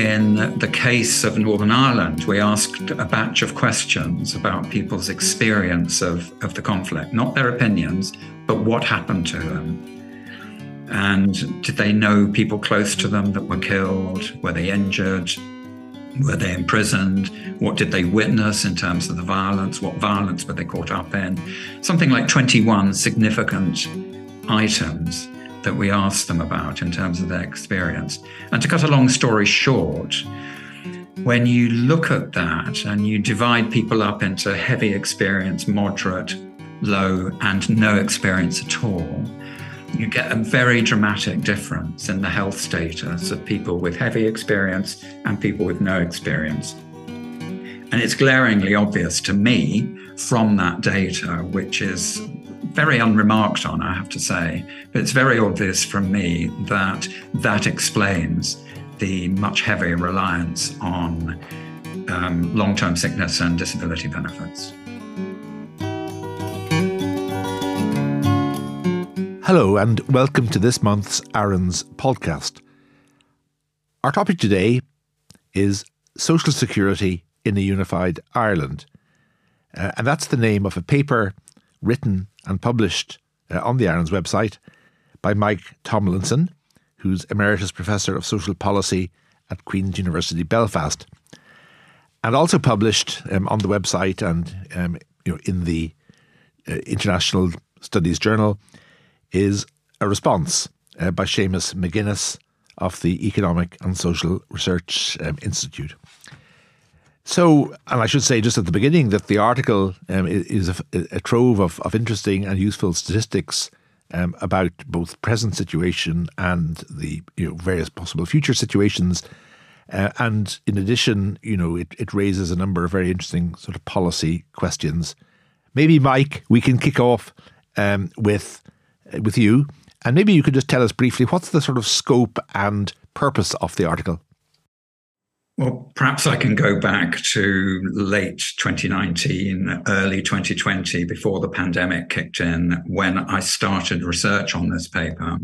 in the case of Northern Ireland, we asked a batch of questions about people's experience of, of the conflict, not their opinions, but what happened to them. And did they know people close to them that were killed? Were they injured? Were they imprisoned? What did they witness in terms of the violence? What violence were they caught up in? Something like 21 significant items that we asked them about in terms of their experience. And to cut a long story short, when you look at that and you divide people up into heavy experience, moderate, low, and no experience at all, you get a very dramatic difference in the health status of people with heavy experience and people with no experience. And it's glaringly obvious to me from that data, which is very unremarked on, I have to say, but it's very obvious from me that that explains the much heavier reliance on um, long term sickness and disability benefits. Hello, and welcome to this month's ARINS podcast. Our topic today is Social Security in a Unified Ireland. Uh, and that's the name of a paper written and published uh, on the ARINS website by Mike Tomlinson, who's Emeritus Professor of Social Policy at Queen's University Belfast, and also published um, on the website and um, you know in the uh, International Studies Journal is a response uh, by Seamus McGuinness of the Economic and Social Research um, Institute. So, and I should say just at the beginning that the article um, is a, a, trove of, of interesting and useful statistics um, about both present situation and the you know various possible future situations. Uh, and in addition, you know, it, it raises a number of very interesting sort of policy questions. Maybe, Mike, we can kick off um, with with you. And maybe you could just tell us briefly what's the sort of scope and purpose of the article? Well, perhaps I can go back to late 2019, early 2020, before the pandemic kicked in, when I started research on this paper.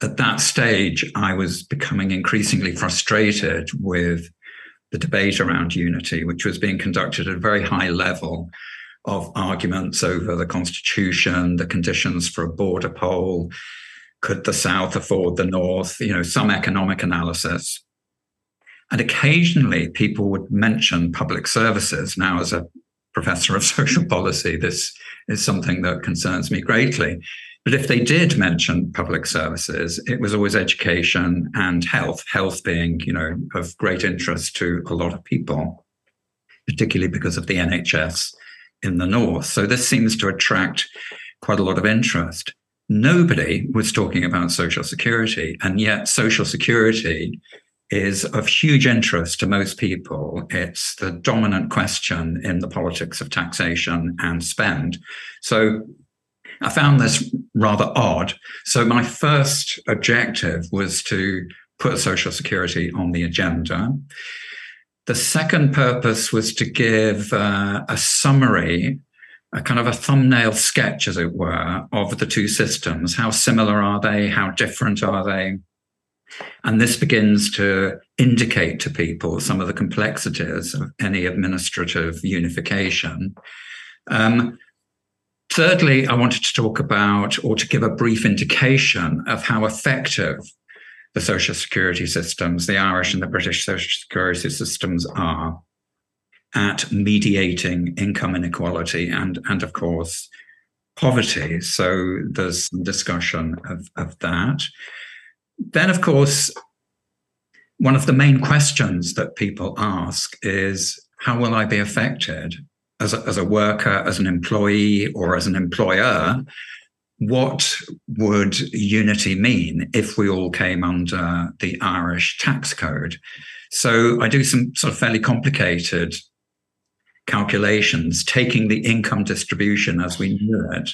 At that stage, I was becoming increasingly frustrated with the debate around unity, which was being conducted at a very high level of arguments over the constitution, the conditions for a border poll. Could the South afford the North? You know, some economic analysis. And occasionally people would mention public services. Now, as a professor of social policy, this is something that concerns me greatly. But if they did mention public services, it was always education and health, health being, you know, of great interest to a lot of people, particularly because of the NHS in the north. So this seems to attract quite a lot of interest. Nobody was talking about social security, and yet social security is of huge interest to most people. It's the dominant question in the politics of taxation and spend. So I found this rather odd. So my first objective was to put social security on the agenda. The second purpose was to give uh, a summary, a kind of a thumbnail sketch, as it were, of the two systems. How similar are they? How different are they? And this begins to indicate to people some of the complexities of any administrative unification. Um, thirdly, I wanted to talk about or to give a brief indication of how effective the social security systems, the Irish and the British social security systems are at mediating income inequality and, and of course, poverty. So there's some discussion of, of that. Then, of course, one of the main questions that people ask is how will I be affected as a, as a worker, as an employee, or as an employer what would unity mean if we all came under the Irish tax code? So I do some sort of fairly complicated calculations, taking the income distribution as we knew it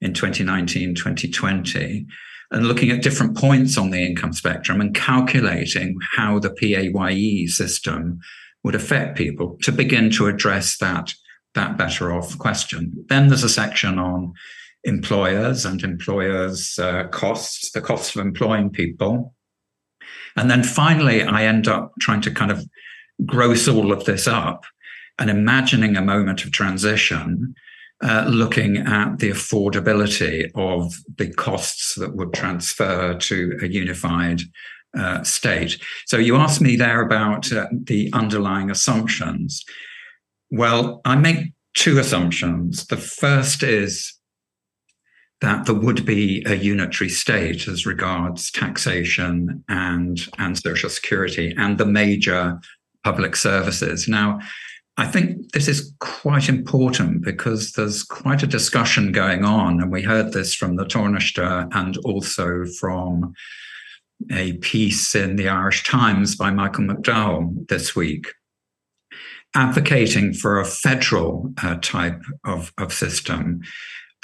in 2019, 2020, and looking at different points on the income spectrum and calculating how the PAYE system would affect people to begin to address that, that better off question. Then there's a section on employers and employers' uh, costs, the costs of employing people. And then finally, I end up trying to kind of gross all of this up and imagining a moment of transition, uh, looking at the affordability of the costs that would transfer to a unified uh, state. So you asked me there about uh, the underlying assumptions. Well, I make two assumptions. The first is that there would be a unitary state as regards taxation and, and social security and the major public services. Now, I think this is quite important because there's quite a discussion going on, and we heard this from the Tánaiste and also from a piece in the Irish Times by Michael McDowell this week, advocating for a federal uh, type of, of system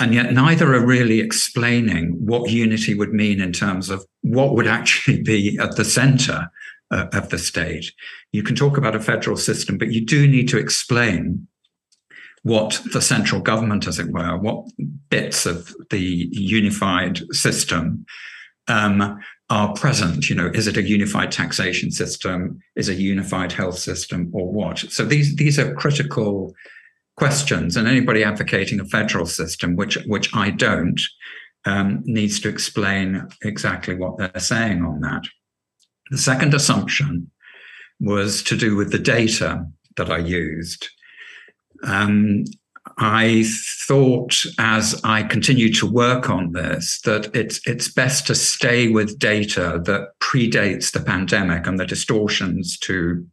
and yet neither are really explaining what unity would mean in terms of what would actually be at the center uh, of the state. You can talk about a federal system, but you do need to explain what the central government, as it were, what bits of the unified system um, are present. You know, is it a unified taxation system? Is a unified health system, or what? So these these are critical questions, and anybody advocating a federal system, which which I don't, um, needs to explain exactly what they're saying on that. The second assumption was to do with the data that I used. Um, I thought as I continued to work on this that it's it's best to stay with data that predates the pandemic and the distortions to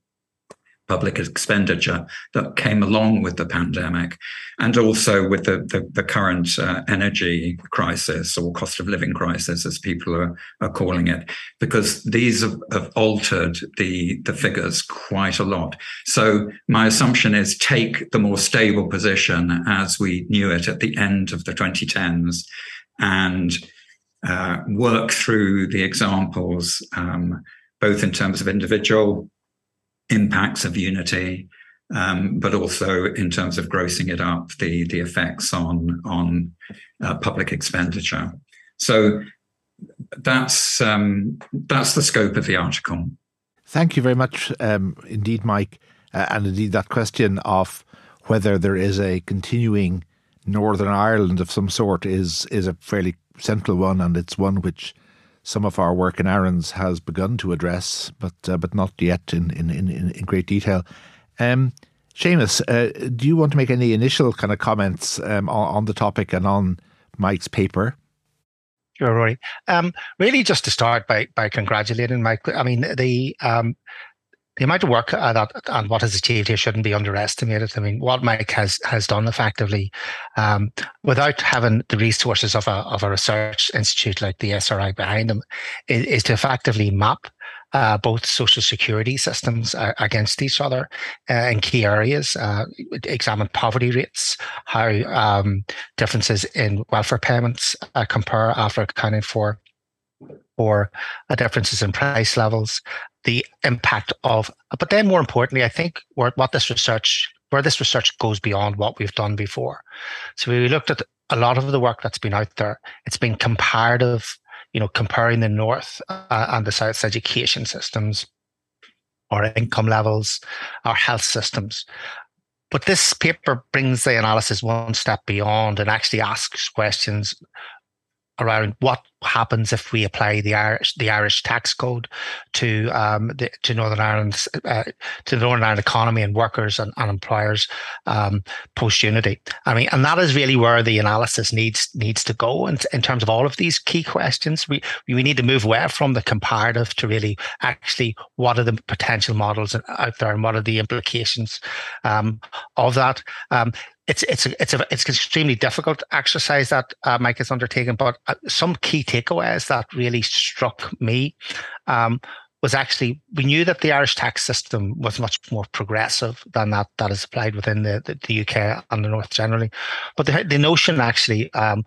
public expenditure that came along with the pandemic, and also with the, the, the current uh, energy crisis or cost of living crisis, as people are, are calling it, because these have, have altered the, the figures quite a lot. So my assumption is take the more stable position as we knew it at the end of the 2010s and uh, work through the examples, um, both in terms of individual impacts of unity, um, but also in terms of grossing it up, the the effects on on uh, public expenditure. So that's um, that's the scope of the article. Thank you very much, um, indeed, Mike, uh, and indeed that question of whether there is a continuing Northern Ireland of some sort is is a fairly central one, and it's one which some of our work in ARINS has begun to address, but uh, but not yet in in, in, in great detail. Um, Seamus, uh, do you want to make any initial kind of comments um, on, on, the topic and on Mike's paper? Sure, Rory. Um, really, just to start by by congratulating Mike. I mean, the um, the amount of work that and what is achieved here shouldn't be underestimated. I mean, what Mike has has done effectively, um, without having the resources of a of a research institute like the ESRI behind him, is, is to effectively map uh, both social security systems uh, against each other uh, in key areas, uh, examine poverty rates, how um, differences in welfare payments uh, compare after accounting for or differences in price levels, the impact of, but then more importantly, I think what this research, where this research goes beyond what we've done before. So we looked at a lot of the work that's been out there. It's been comparative, you know, comparing the North uh, and the South's education systems, our income levels, our health systems. But this paper brings the analysis one step beyond and actually asks questions around what happens if we apply the Irish the Irish tax code to um, the, to Northern Ireland uh, to the Northern Ireland economy and workers and, and employers um, post unity. I mean, and that is really where the analysis needs needs to go in, in terms of all of these key questions. We we need to move away from the comparative to really actually what are the potential models out there and what are the implications um, of that. It's it's it's a it's extremely difficult exercise that uh, Mike has undertaken. But uh, some key takeaways that really struck me um, was actually we knew that the Irish tax system was much more progressive than that that is applied within the, the, the UK and the North generally. But the, the notion actually um,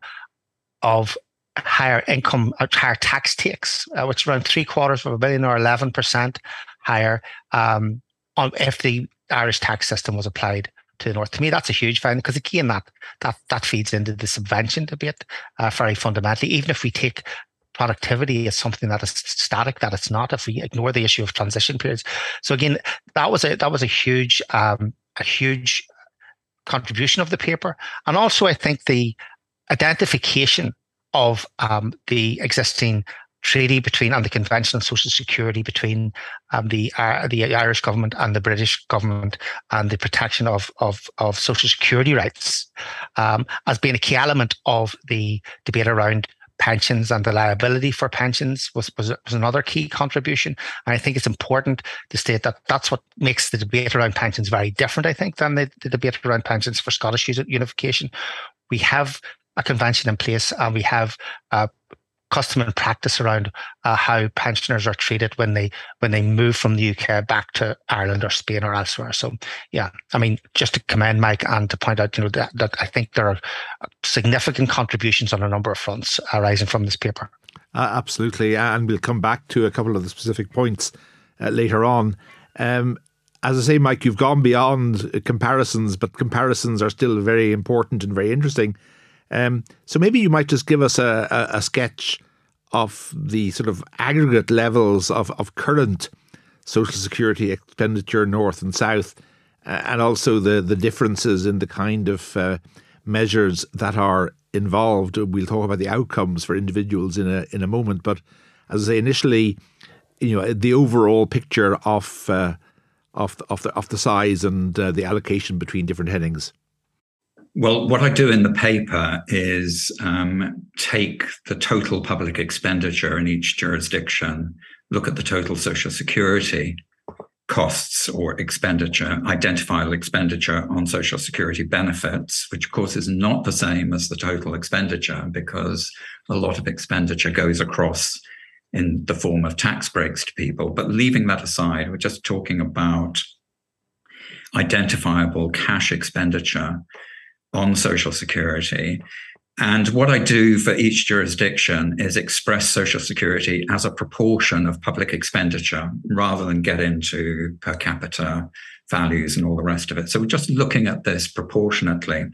of higher income, uh, higher tax takes, uh, which around three quarters of a billion or eleven percent higher um, on if the Irish tax system was applied to the north. To me, that's a huge finding because again, that that that feeds into the subvention debate uh, very fundamentally. Even if we take productivity as something that is static, that it's not. If we ignore the issue of transition periods, so again, that was a that was a huge um, a huge contribution of the paper, and also I think the identification of um, the existing treaty between and the Convention on Social Security between um, the uh, the Irish government and the British government and the protection of of, of social security rights um, as being a key element of the debate around pensions and the liability for pensions was, was, was another key contribution. And I think it's important to state that that's what makes the debate around pensions very different, I think, than the, the debate around pensions for Scottish unification. We have a convention in place and we have uh, custom and practice around uh, how pensioners are treated when they when they move from the UK back to Ireland or Spain or elsewhere. So yeah, I mean, just to commend Mike and to point out, you know, that, that I think there are significant contributions on a number of fronts arising from this paper. Uh, absolutely, and we'll come back to a couple of the specific points uh, later on. Um, as I say, Mike, you've gone beyond comparisons, but comparisons are still very important and very interesting. Um, so maybe you might just give us a, a, a, sketch of the sort of aggregate levels of, of current social security expenditure north and south, uh, and also the, the differences in the kind of uh, measures that are involved. We'll talk about the outcomes for individuals in a in a moment, but as I say, initially, you know, the overall picture of uh, of the, of the of the size and uh, the allocation between different headings. Well, what I do in the paper is um, take the total public expenditure in each jurisdiction, look at the total social security costs or expenditure, identifiable expenditure on social security benefits, which of course is not the same as the total expenditure because a lot of expenditure goes across in the form of tax breaks to people. But leaving that aside, we're just talking about identifiable cash expenditure on Social Security. And what I do for each jurisdiction is express Social Security as a proportion of public expenditure rather than get into per capita values and all the rest of it. So we're just looking at this proportionately.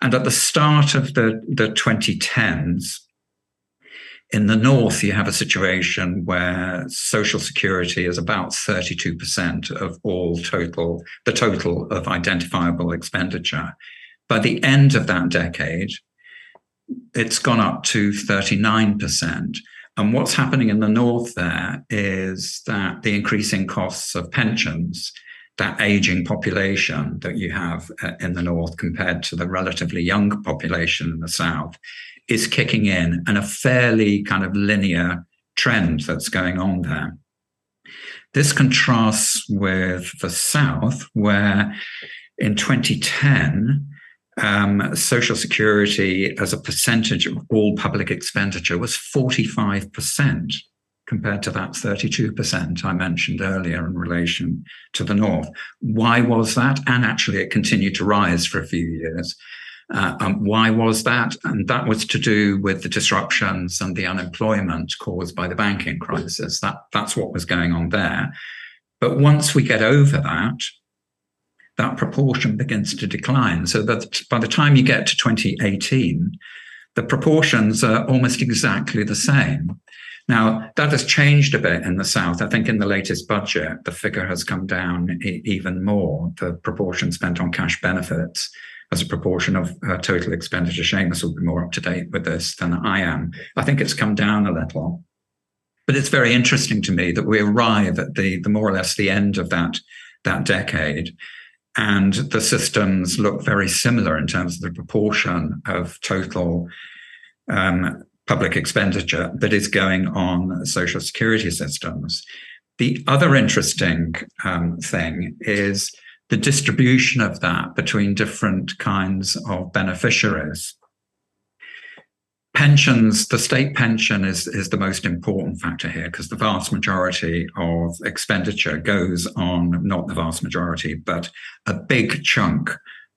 And at the start of the, the 2010s, in the north, you have a situation where social security is about 32% of all total, the total of identifiable expenditure. By the end of that decade, it's gone up to 39%. And what's happening in the north there is that the increasing costs of pensions, that aging population that you have uh, in the north compared to the relatively young population in the south, is kicking in and a fairly kind of linear trend that's going on there. This contrasts with the south, where in 2010, um, Social Security as a percentage of all public expenditure was 45% compared to that 32% I mentioned earlier in relation to the North. Why was that? And actually, it continued to rise for a few years. Uh, um, why was that? And that was to do with the disruptions and the unemployment caused by the banking crisis. That, that's what was going on there. But once we get over that, that proportion begins to decline. So that by the time you get to 2018, the proportions are almost exactly the same. Now, that has changed a bit in the South. I think in the latest budget, the figure has come down e- even more. The proportion spent on cash benefits as a proportion of uh, total expenditure. Seamus will be more up to date with this than I am. I think it's come down a little. But it's very interesting to me that we arrive at the, the more or less the end of that, that decade and the systems look very similar in terms of the proportion of total um, public expenditure that is going on social security systems. The other interesting um, thing is the distribution of that between different kinds of beneficiaries pensions, the state pension is, is the most important factor here because the vast majority of expenditure goes on, not the vast majority, but a big chunk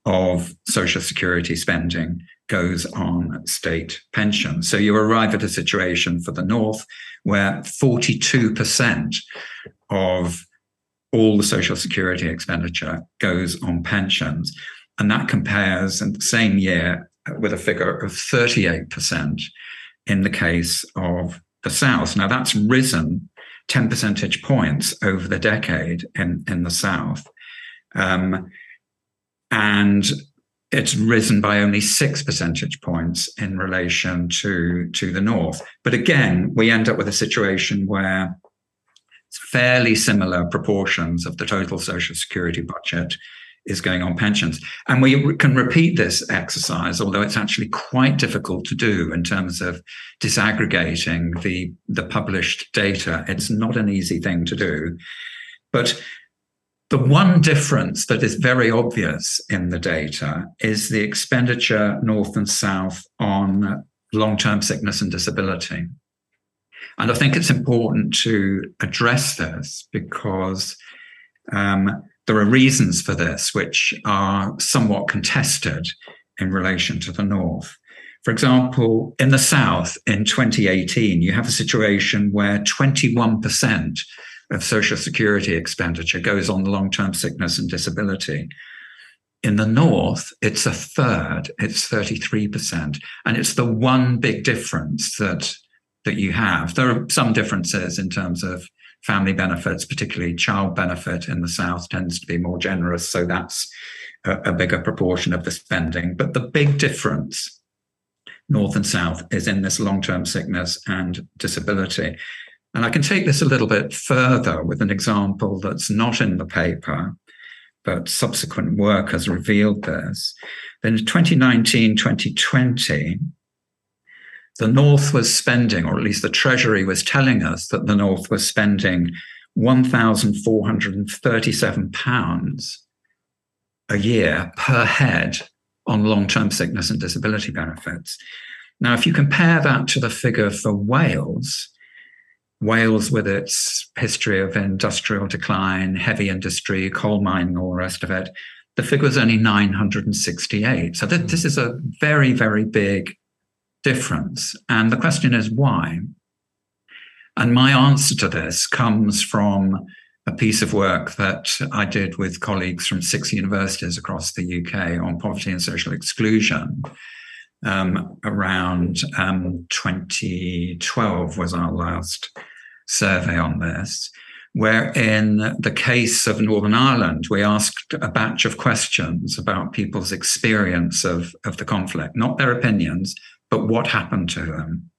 of social security spending goes on state pensions. So you arrive at a situation for the North where 42% of all the social security expenditure goes on pensions. And that compares in the same year with a figure of 38% in the case of the south. Now that's risen 10 percentage points over the decade in, in the south. Um, and it's risen by only six percentage points in relation to, to the north. But again, we end up with a situation where fairly similar proportions of the total social security budget is going on pensions. And we can repeat this exercise, although it's actually quite difficult to do in terms of disaggregating the, the published data. It's not an easy thing to do. But the one difference that is very obvious in the data is the expenditure north and south on long term sickness and disability. And I think it's important to address this because um, there are reasons for this which are somewhat contested in relation to the North. For example, in the South in 2018, you have a situation where 21% of Social Security expenditure goes on long term sickness and disability. In the North, it's a third, it's 33%. And it's the one big difference that, that you have. There are some differences in terms of family benefits, particularly child benefit in the South, tends to be more generous. So that's a, a bigger proportion of the spending. But the big difference, North and South, is in this long term sickness and disability. And I can take this a little bit further with an example that's not in the paper, but subsequent work has revealed this. In 2019 2020, the North was spending, or at least the Treasury was telling us that the North was spending £1,437 a year per head on long term sickness and disability benefits. Now, if you compare that to the figure for Wales, Wales, with its history of industrial decline, heavy industry, coal mining, all the rest of it, the figure is only 968. So th- this is a very, very big difference. And the question is why? And my answer to this comes from a piece of work that I did with colleagues from six universities across the UK on poverty and social exclusion. Um, around um, 2012 was our last survey on this, where in the case of Northern Ireland, we asked a batch of questions about people's experience of, of the conflict, not their opinions, but what happened to them?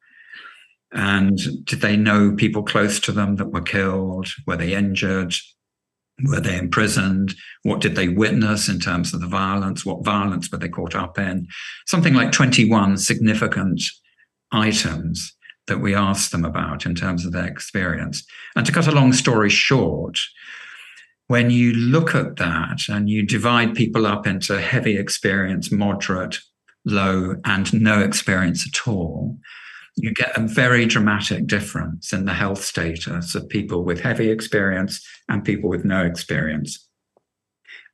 And did they know people close to them that were killed? Were they injured? Were they imprisoned? What did they witness in terms of the violence? What violence were they caught up in? Something like 21 significant items that we asked them about in terms of their experience. And to cut a long story short, when you look at that and you divide people up into heavy experience, moderate, low, and no experience at all, you get a very dramatic difference in the health status of people with heavy experience and people with no experience.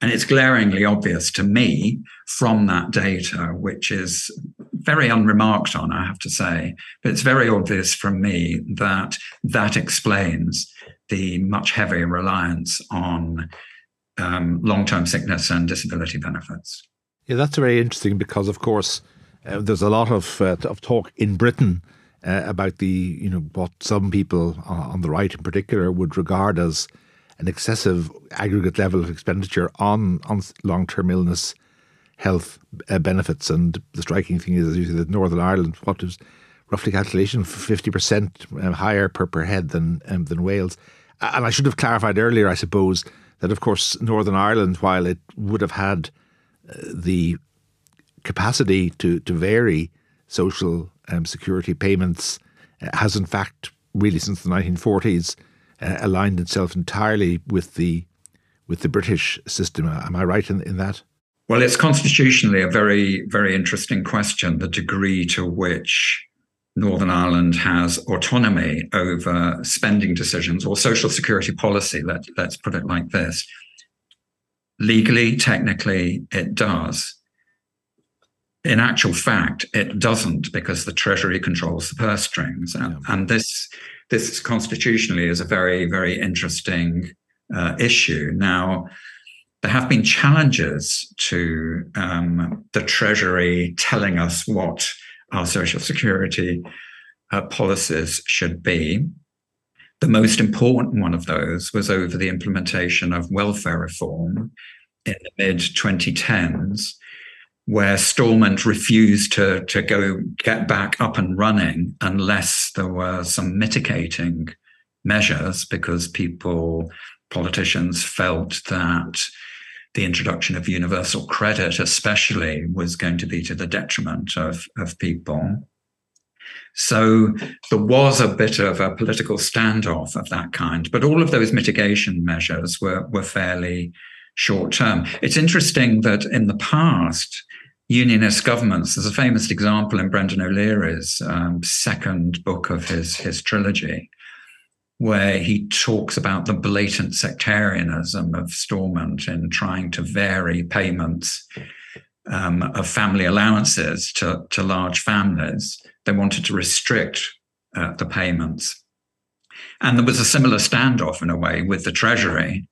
And it's glaringly obvious to me from that data, which is very unremarked on, I have to say, but it's very obvious from me that that explains the much heavier reliance on um, long term sickness and disability benefits. Yeah, that's very interesting because, of course, uh, there's a lot of uh, of talk in Britain uh, about the you know what some people on the right in particular would regard as an excessive aggregate level of expenditure on on long term illness health uh, benefits. And the striking thing is, as you said, Northern Ireland, what is roughly calculation fifty percent uh, higher per per head than um, than Wales. And I should have clarified earlier, I suppose, that of course Northern Ireland, while it would have had the capacity to, to vary social um, security payments uh, has, in fact, really since the 1940s, uh, aligned itself entirely with the with the British system. Am I right in, in that? Well, it's constitutionally a very, very interesting question the degree to which Northern Ireland has autonomy over spending decisions or social security policy, let, let's put it like this. Legally, technically, it does. In actual fact, it doesn't because the Treasury controls the purse strings. And, yeah. and this, this constitutionally is a very, very interesting uh, issue. Now, there have been challenges to um, the Treasury telling us what our Social Security uh, policies should be. The most important one of those was over the implementation of welfare reform in the mid 2010s, where Stormont refused to, to go get back up and running unless there were some mitigating measures because people, politicians felt that the introduction of universal credit, especially, was going to be to the detriment of, of people. So there was a bit of a political standoff of that kind, but all of those mitigation measures were, were fairly short term. It's interesting that in the past, unionist governments, there's a famous example in Brendan O'Leary's um, second book of his, his trilogy, where he talks about the blatant sectarianism of Stormont in trying to vary payments um, of family allowances to, to large families. They wanted to restrict uh, the payments. And there was a similar standoff in a way with the Treasury.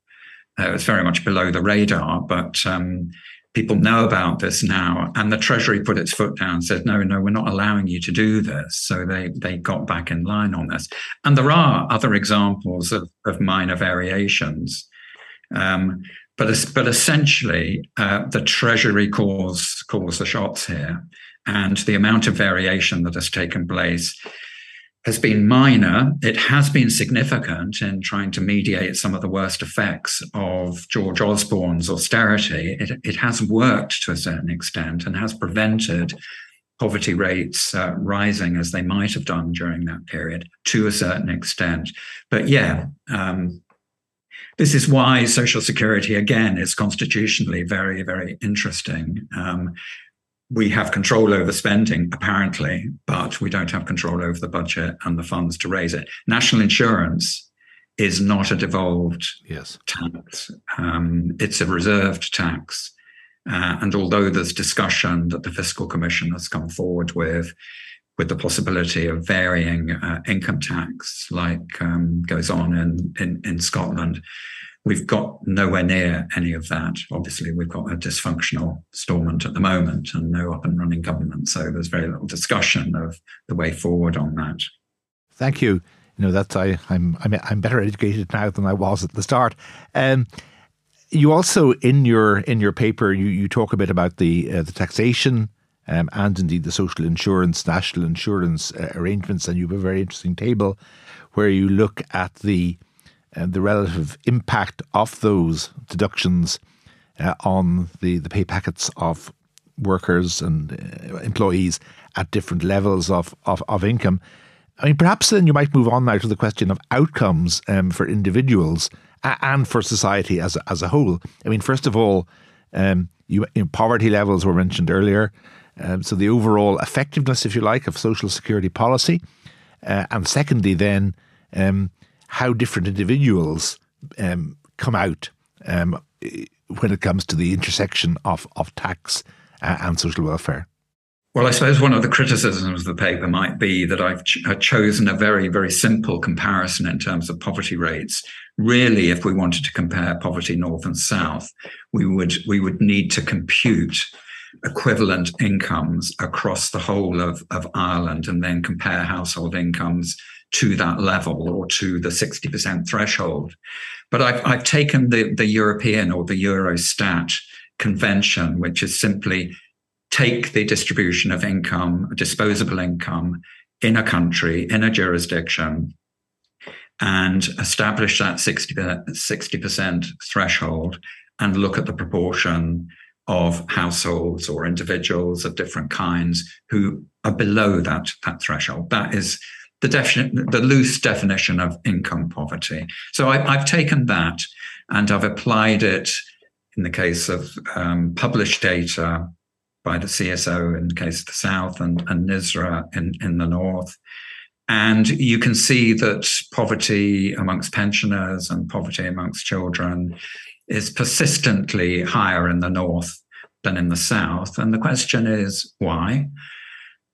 Uh, it was very much below the radar, but um, people know about this now. And the Treasury put its foot down and said, no, no, we're not allowing you to do this. So they, they got back in line on this. And there are other examples of, of minor variations. Um, but, but essentially, uh, the Treasury calls, calls the shots here. And the amount of variation that has taken place has been minor. It has been significant in trying to mediate some of the worst effects of George Osborne's austerity. It, it has worked to a certain extent and has prevented poverty rates uh, rising as they might have done during that period to a certain extent. But yeah, um, this is why Social Security, again, is constitutionally very, very interesting. Um, we have control over spending, apparently, but we don't have control over the budget and the funds to raise it. National insurance is not a devolved yes. tax, um, it's a reserved tax. Uh, and although there's discussion that the Fiscal Commission has come forward with, with the possibility of varying uh, income tax, like um, goes on in, in, in Scotland, We've got nowhere near any of that. Obviously, we've got a dysfunctional Stormont at the moment and no up and running government. So there's very little discussion of the way forward on that. Thank you. You know that's I, I'm I'm I'm better educated now than I was at the start. Um, you also in your in your paper you, you talk a bit about the uh, the taxation um, and indeed the social insurance, national insurance uh, arrangements, and you have a very interesting table where you look at the and the relative impact of those deductions uh, on the, the pay packets of workers and uh, employees at different levels of, of, of, income. I mean, perhaps then you might move on now to the question of outcomes um, for individuals and for society as a, as a whole. I mean, first of all, um, you, you know, poverty levels were mentioned earlier. Um, so the overall effectiveness, if you like, of social security policy. Uh, and secondly, then, um, how different individuals um, come out um, when it comes to the intersection of, of tax uh, and social welfare. Well, I suppose one of the criticisms of the paper might be that I've ch- chosen a very, very simple comparison in terms of poverty rates. Really, if we wanted to compare poverty north and south, we would we would need to compute equivalent incomes across the whole of, of Ireland and then compare household incomes to that level or to the 60% threshold. But I've, I've taken the, the European or the Eurostat convention, which is simply take the distribution of income, disposable income in a country, in a jurisdiction, and establish that 60, uh, 60% threshold and look at the proportion of households or individuals of different kinds who are below that, that threshold. That is the definition, the loose definition of income poverty. So I, have taken that and I've applied it in the case of um, published data by the CSO in the case of the South and, and NISRA in, in the North. And you can see that poverty amongst pensioners and poverty amongst children is persistently higher in the North than in the South. And the question is why?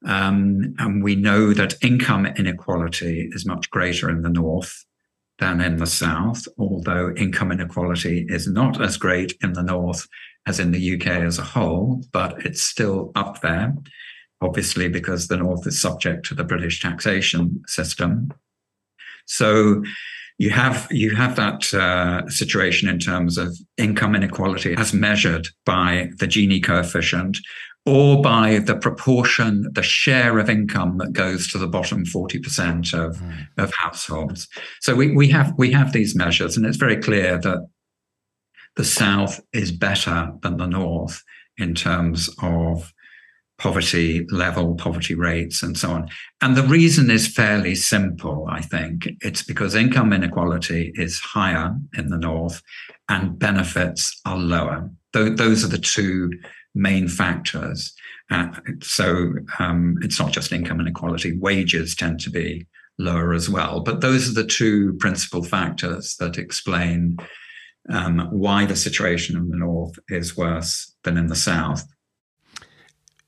Um, and we know that income inequality is much greater in the north than in the south, although income inequality is not as great in the north as in the UK as a whole, but it's still up there. obviously, because the North is subject to the British taxation system. So you have you have that uh, situation in terms of income inequality as measured by the Gini coefficient or by the proportion, the share of income that goes to the bottom 40% of, mm. of households. So we, we have we have these measures, and it's very clear that the South is better than the North in terms of poverty level, poverty rates, and so on. And the reason is fairly simple, I think. It's because income inequality is higher in the North and benefits are lower. Those are the two main factors. Uh, so um, it's not just income inequality, wages tend to be lower as well. But those are the two principal factors that explain um, why the situation in the North is worse than in the South.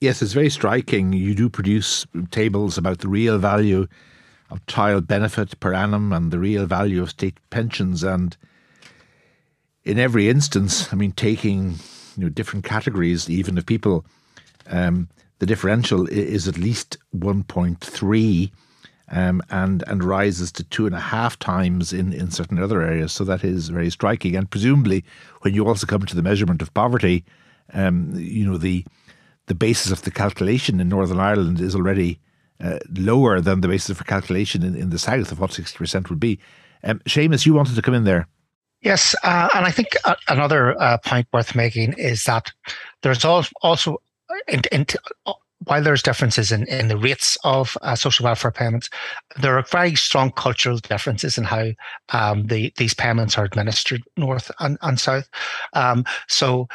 Yes, it's very striking. You do produce tables about the real value of child benefit per annum and the real value of state pensions. And in every instance, I mean, taking you know different categories, even of people, um, the differential is at least one point three. Um, and and rises to two and a half times in, in certain other areas. So that is very striking. And presumably, when you also come to the measurement of poverty, um, you know the the basis of the calculation in Northern Ireland is already uh, lower than the basis for calculation in, in the south of what sixty percent would be. Um, Seamus, you wanted to come in there. Yes, uh, and I think uh, another uh, point worth making is that there's also, in, in, while there's differences in, in the rates of uh, social welfare payments, there are very strong cultural differences in how um, the, these payments are administered north and, and south. Um, so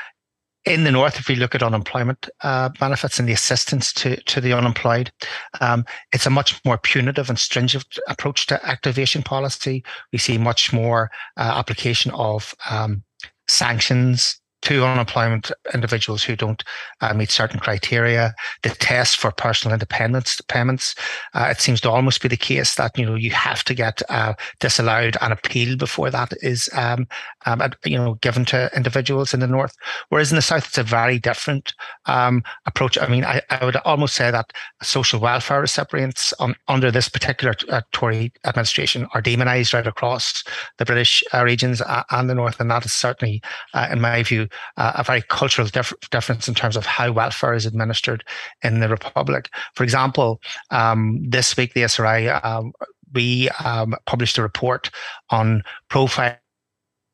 in the north, if we look at unemployment uh, benefits and the assistance to, to the unemployed, um, it's a much more punitive and stringent approach to activation policy. We see much more uh, application of um, sanctions to unemployment individuals who don't uh, meet certain criteria. The test for personal independence payments, uh, it seems to almost be the case that you know you have to get uh, disallowed and appeal before that is um, um, you know given to individuals in the north. Whereas in the south, it's a very different um, approach. I mean, I, I, would almost say that social welfare recipients on, under this particular uh, Tory administration are demonised right across the British uh, regions uh, and the north, and that is certainly, in my view, uh, a very cultural dif- difference in terms of how welfare is administered in the Republic. For example, um, this week the ESRI um, we um, published a report on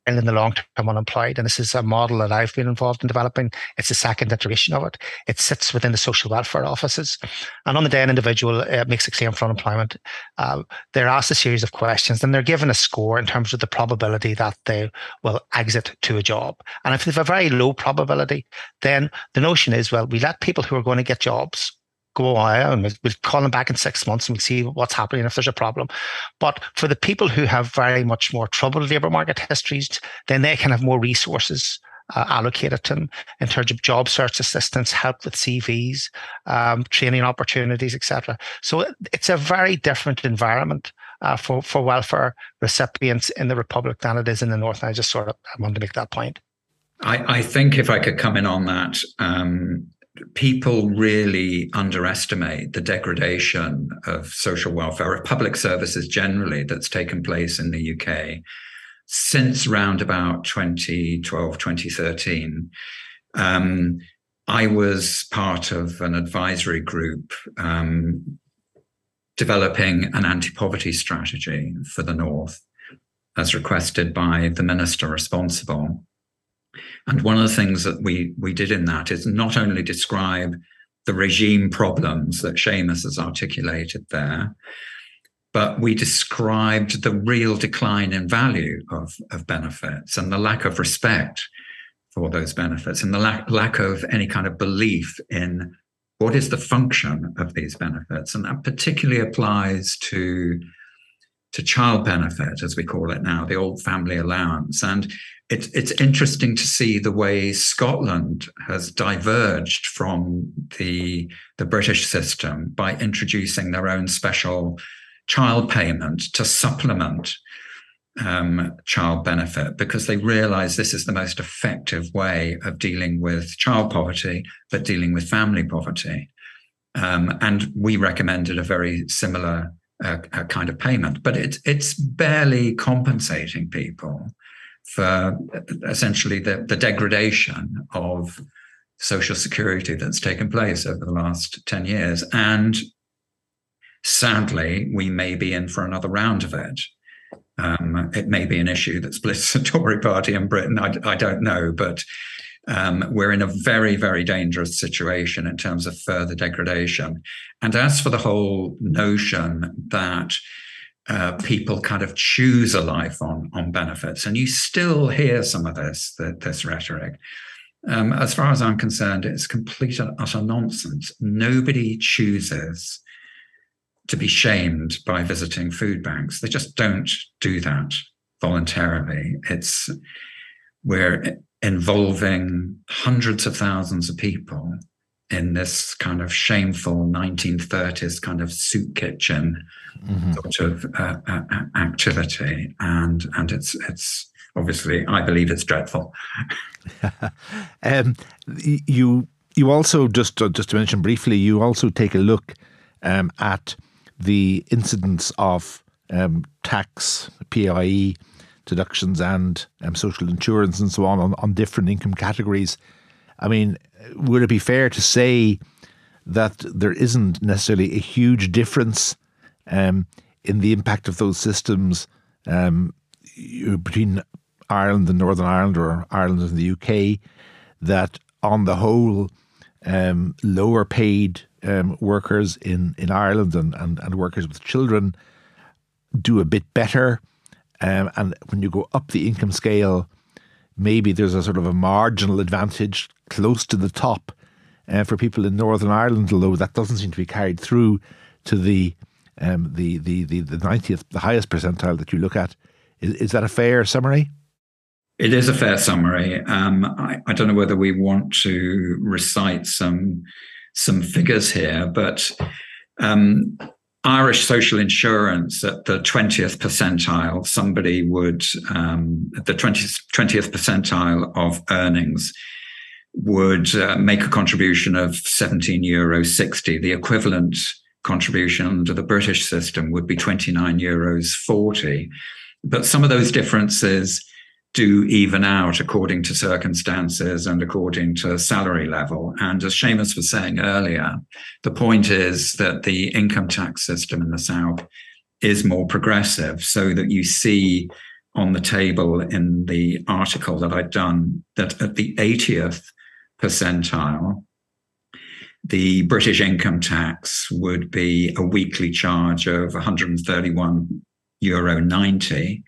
profile in the long term unemployed. And this is a model that I've been involved in developing. It's the second iteration of it. It sits within the social welfare offices. And on the day an individual uh, makes a claim for unemployment, uh, they're asked a series of questions and they're given a score in terms of the probability that they will exit to a job. And if they have a very low probability, then the notion is, well, we let people who are going to get jobs go away and we'll, we'll call them back in six months and we'll see what's happening if there's a problem. But for the people who have very much more troubled labour market histories, then they can have more resources uh, allocated to them in terms of job search assistance, help with CVs, um, training opportunities, etc. So it's a very different environment uh, for for welfare recipients in the Republic than it is in the North. And I just sort of I wanted to make that point. I, I think if I could come in on that, um, people really underestimate the degradation of social welfare, of public services generally, that's taken place in the UK since round about 2012, 2013. Um, I was part of an advisory group um, developing an anti poverty strategy for the North, as requested by the minister responsible. And one of the things that we we did in that is not only describe the regime problems that Seamus has articulated there, but we described the real decline in value of, of benefits and the lack of respect for those benefits and the lack, lack of any kind of belief in what is the function of these benefits. And that particularly applies to, to child benefit, as we call it now, the old family allowance. And it's it's interesting to see the way Scotland has diverged from the the British system by introducing their own special child payment to supplement um, child benefit because they realize this is the most effective way of dealing with child poverty, but dealing with family poverty. Um, and we recommended a very similar uh, kind of payment, but it, it's barely compensating people for essentially the, the degradation of social security that's taken place over the last 10 years. And sadly, we may be in for another round of it. Um, it may be an issue that splits the Tory party in Britain. I, I don't know, but um, we're in a very, very dangerous situation in terms of further degradation. And as for the whole notion that uh, people kind of choose a life on on benefits, and you still hear some of this this rhetoric. Um, as far as I'm concerned, it's complete and utter nonsense. Nobody chooses to be shamed by visiting food banks. They just don't do that voluntarily. It's we're involving hundreds of thousands of people in this kind of shameful 1930s kind of soup kitchen mm-hmm. sort of uh, uh, activity, and and it's it's obviously I believe it's dreadful. um, you you also just uh, just to mention briefly, you also take a look um, at the incidence of um, tax, PAYE deductions, and um, social insurance and so on, on on different income categories. I mean, would it be fair to say that there isn't necessarily a huge difference um, in the impact of those systems um, between Ireland and Northern Ireland or Ireland and the UK? That on the whole, um, lower paid um, workers in, in Ireland and, and, and workers with children do a bit better. Um, and when you go up the income scale, maybe there's a sort of a marginal advantage close to the top uh, for people in Northern Ireland, although that doesn't seem to be carried through to the um, the, the the the ninetieth, the highest percentile that you look at. Is, is that a fair summary? It is a fair summary. Um, I, I, don't know whether we want to recite some some figures here, but um, Irish social insurance at the 20th percentile, somebody would, um, the 20th, 20th percentile of earnings would uh, make a contribution of 17 euro 60. The equivalent contribution under the British system would be 29 euros 40. But some of those differences do even out according to circumstances and according to salary level. And as Seamus was saying earlier, the point is that the income tax system in the South is more progressive so that you see on the table in the article that I'd done that at the 80th percentile, the British income tax would be a weekly charge of 131 euro 90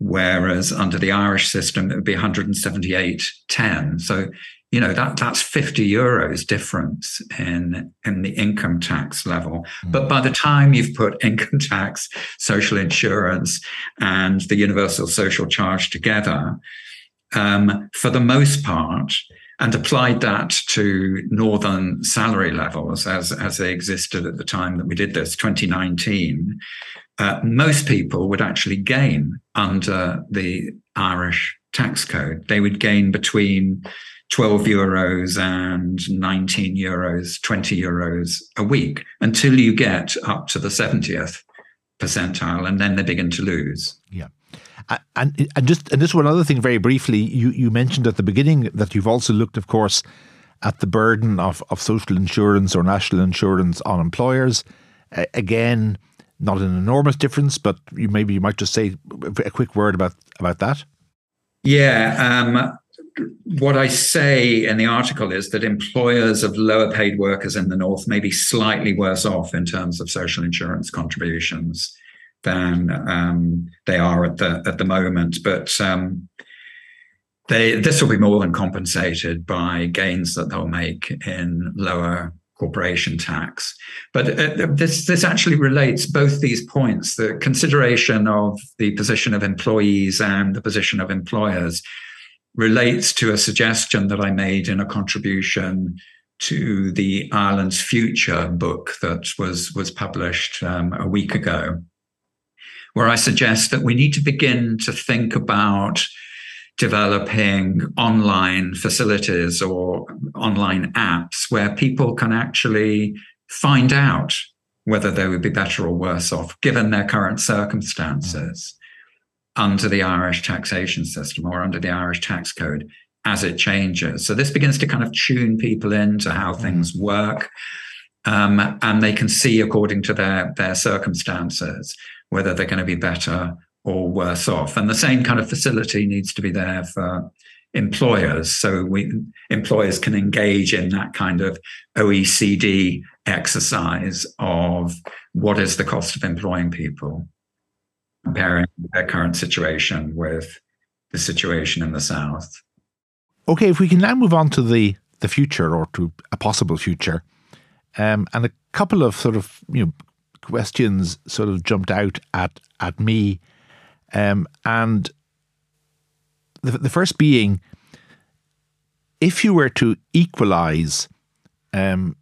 whereas under the Irish system it would be 178.10. So you know that that's 50 euros difference in in the income tax level mm. but by the time you've put income tax social insurance and the universal social charge together um, for the most part and applied that to northern salary levels as as they existed at the time that we did this 2019 uh, most people would actually gain under the Irish tax code. They would gain between 12 euros and 19 euros, 20 euros a week until you get up to the 70th percentile and then they begin to lose. Yeah. And and just and just one other thing very briefly, you, you mentioned at the beginning that you've also looked, of course, at the burden of, of social insurance or national insurance on employers. Uh, again, not an enormous difference, but you maybe you might just say a quick word about about that. Yeah, um, what I say in the article is that employers of lower paid workers in the north may be slightly worse off in terms of social insurance contributions than um, they are at the at the moment, but. Um, they, this will be more than compensated by gains that they'll make in lower corporation tax. But uh, this this actually relates both these points: the consideration of the position of employees and the position of employers relates to a suggestion that I made in a contribution to the Ireland's Future book that was was published um, a week ago, where I suggest that we need to begin to think about developing online facilities or online apps where people can actually find out whether they would be better or worse off given their current circumstances under the Irish taxation system or under the Irish tax code as it changes. So this begins to kind of tune people into how mm. things work. Um, and they can see according to their their circumstances whether they're going to be better or worse off. And the same kind of facility needs to be there for employers. So we employers can engage in that kind of OECD exercise of what is the cost of employing people, comparing their current situation with the situation in the South. Okay, if we can now move on to the, the future or to a possible future, um, and a couple of sort of you know questions sort of jumped out at at me, um, and the, the first being if you were to equalize um,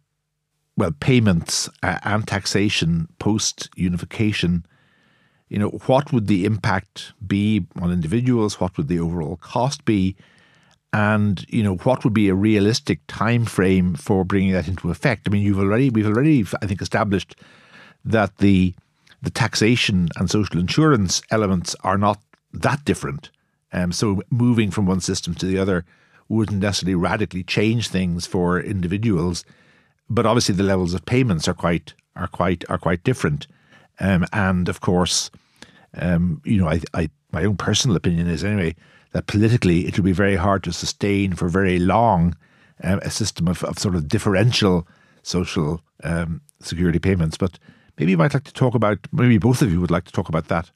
well payments uh, and taxation post unification you know what would the impact be on individuals? What would the overall cost be? And you know what would be a realistic time frame for bringing that into effect? I mean you've already we've already i think established that the the taxation and social insurance elements are not that different um, so moving from one system to the other wouldn't necessarily radically change things for individuals, but obviously the levels of payments are quite are quite are quite different. Um, and of course, um, you know, I, I my own personal opinion is anyway that politically it would be very hard to sustain for very long um, a system of, of sort of differential social um, security payments. But maybe you might like to talk about maybe both of you would like to talk about that.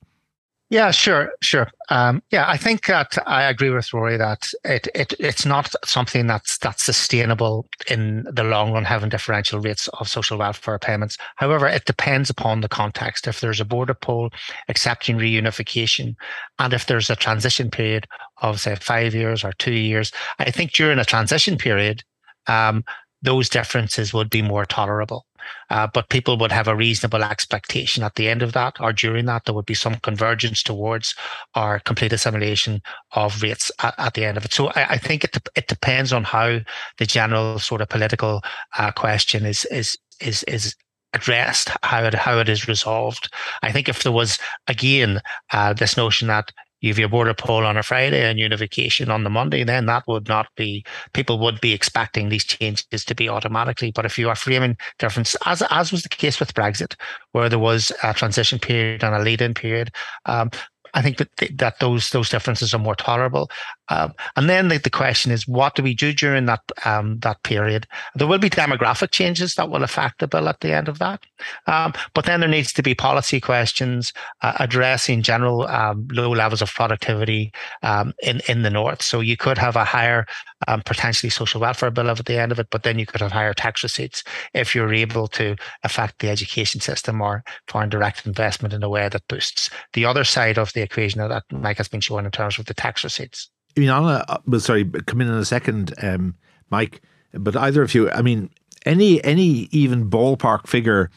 Yeah, sure, sure. Um, yeah, I think that I agree with Rory that it, it it's not something that's that's sustainable in the long run, having differential rates of social welfare payments. However, it depends upon the context. If there's a border poll accepting reunification, and if there's a transition period of say five years or two years, I think during a transition period, um, those differences would be more tolerable. Uh, but people would have a reasonable expectation at the end of that or during that there would be some convergence towards our complete assimilation of rates at, at the end of it. So I, I, think it it depends on how the general sort of political uh, question is is is is addressed, how it how it is resolved. I think if there was again uh, this notion that you have your border poll on a Friday and unification on the Monday, then that would not be, people would be expecting these changes to be automatically. But if you are framing difference, as, as was the case with Brexit, where there was a transition period and a lead in period, um, I think that that those those differences are more tolerable. Um, and then the, the, question is, what do we do during that um, that period? There will be demographic changes that will affect the bill at the end of that. Um, but then there needs to be policy questions uh, addressing general um, low levels of productivity um, in in the north. So you could have a higher um, potentially social welfare bill at the end of it, but then you could have higher tax receipts if you're able to affect the education system or foreign direct investment in a way that boosts the other side of the equation that Mike has been showing in terms of the tax receipts. I mean, Anna, well, sorry, come in in a second, um, Mike. But either of you, I mean, any any even ballpark figure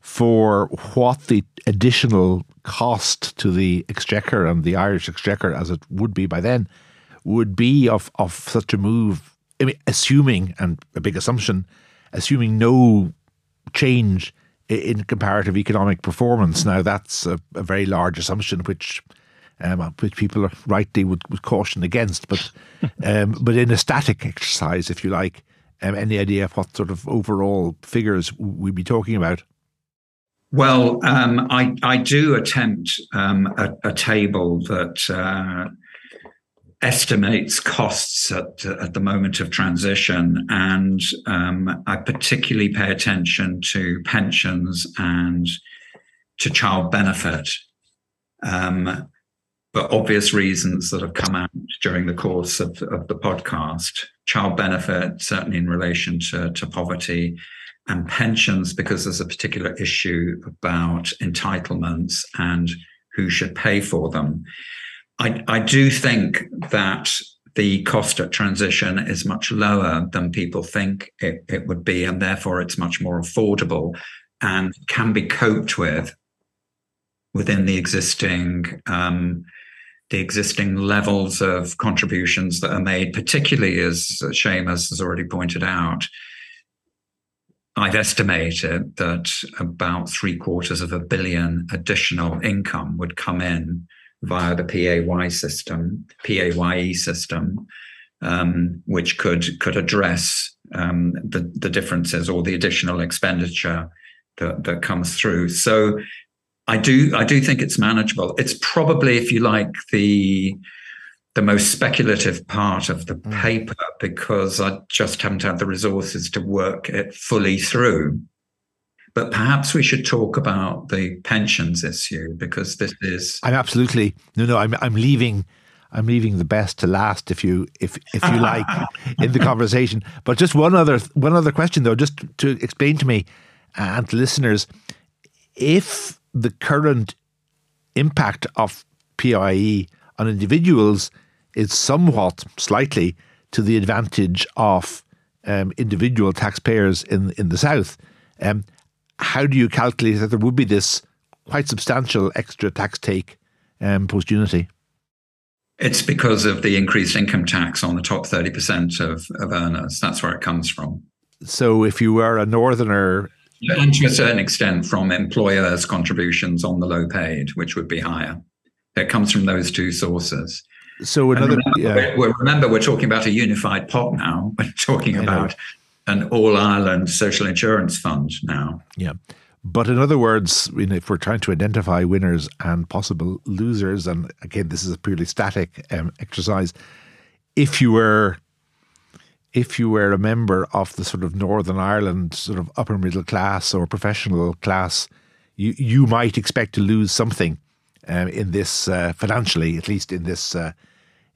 for what the additional cost to the exchequer and the Irish exchequer, as it would be by then, would be of of such a move. I mean, assuming and a big assumption, assuming no change in comparative economic performance. Now, that's a, a very large assumption, which um, which people are rightly would, would caution against. But um, but in a static exercise, if you like, um, any idea of what sort of overall figures we'd be talking about? Well, um, I I do attempt um, a, a, table that. Uh, estimates costs at, at the moment of transition. And um, I particularly pay attention to pensions and to child benefit. Um, for obvious reasons that have come out during the course of, of the podcast. Child benefit, certainly in relation to, to poverty, and pensions, because there's a particular issue about entitlements and who should pay for them. I, I do think that the cost at transition is much lower than people think it, it would be, and therefore it's much more affordable and can be coped with within the existing um, the existing levels of contributions that are made, particularly as Seamus has already pointed out, I've estimated that about three quarters of a billion additional income would come in via the PAY system, PAYE system, um, which could could address um, the the differences or the additional expenditure that that comes through. So I do I do think it's manageable. It's probably, if you like, the the most speculative part of the mm. paper because I just haven't had the resources to work it fully through. But perhaps we should talk about the pensions issue because this is. I'm absolutely no, no. I'm I'm leaving. I'm leaving the best to last, if you if if you like, in the conversation. But just one other one other question though, just to explain to me and to listeners, if the current impact of PAYE on individuals is somewhat slightly to the advantage of um, individual taxpayers in in the south. Um, how do you calculate that there would be this quite substantial extra tax take um, post unity? It's because of the increased income tax on the top 30% of, of earners. That's where it comes from. So if you were a northerner. And to a certain extent from employers' contributions on the low paid, which would be higher. It comes from those two sources. So another, remember, yeah. we're, remember, we're talking about a unified pot now. We're talking about an all Ireland social insurance fund now. Yeah. But in other words, if we're trying to identify winners and possible losers, and again, this is a purely static um, exercise, if you were if you were a member of the sort of Northern Ireland sort of upper middle class or professional class, you you might expect to lose something um, in this uh, financially, at least in this uh,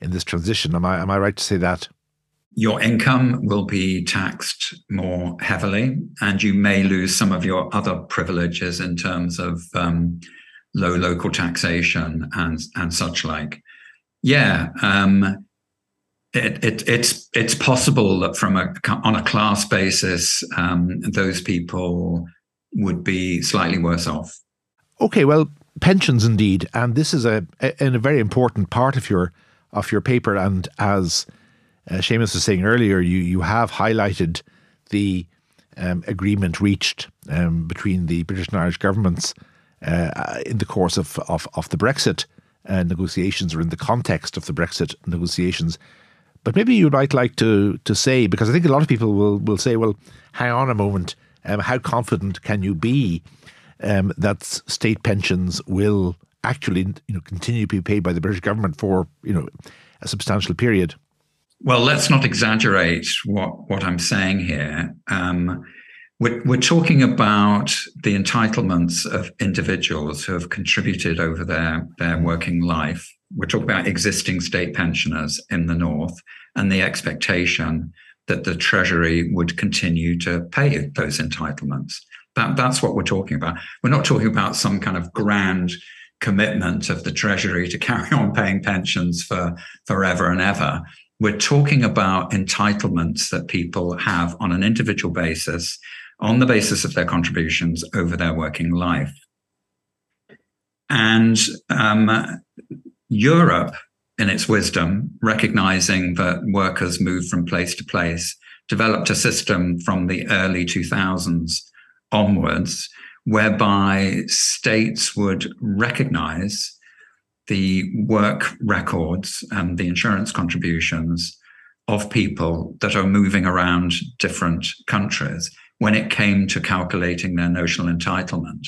in this transition. Am I am I right to say that? Your income will be taxed more heavily, and you may lose some of your other privileges in terms of um, low local taxation and and such like. Yeah, um, it, it, it's it's possible that from a on a class basis, um, those people would be slightly worse off. Okay, well, pensions indeed, and this is a, a, a very important part of your of your paper. And as uh, Seamus was saying earlier, you you have highlighted the um, agreement reached um, between the British and Irish governments uh, in the course of of, of the Brexit uh, negotiations, or in the context of the Brexit negotiations. But maybe you might like to to say, because I think a lot of people will will say, well, hang on a moment, um, how confident can you be um, that state pensions will actually you know continue to be paid by the British government for you know a substantial period. Well, let's not exaggerate what what I'm saying here. Um, we're, we're talking about the entitlements of individuals who have contributed over their, their working life. We're talking about existing state pensioners in the North and the expectation that the Treasury would continue to pay those entitlements. That, that's what we're talking about. We're not talking about some kind of grand commitment of the Treasury to carry on paying pensions for forever and ever. We're talking about entitlements that people have on an individual basis, on the basis of their contributions over their working life. And um, Europe, in its wisdom, recognizing that workers move from place to place, developed a system from the early 2000s onwards whereby states would recognize the work records and the insurance contributions of people that are moving around different countries when it came to calculating their notional entitlement.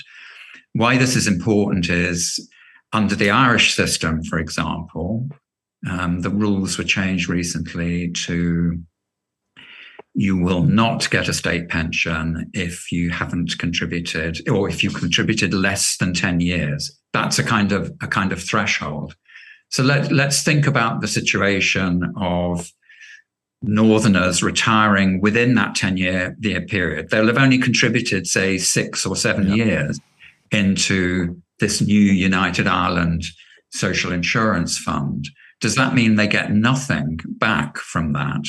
Why this is important is under the Irish system, for example, um, the rules were changed recently to you will not get a state pension if you haven't contributed or if you contributed less than 10 years that's a kind of a kind of threshold so let, let's think about the situation of northerners retiring within that 10 year, year period they'll have only contributed say six or seven yeah. years into this new united ireland social insurance fund does that mean they get nothing back from that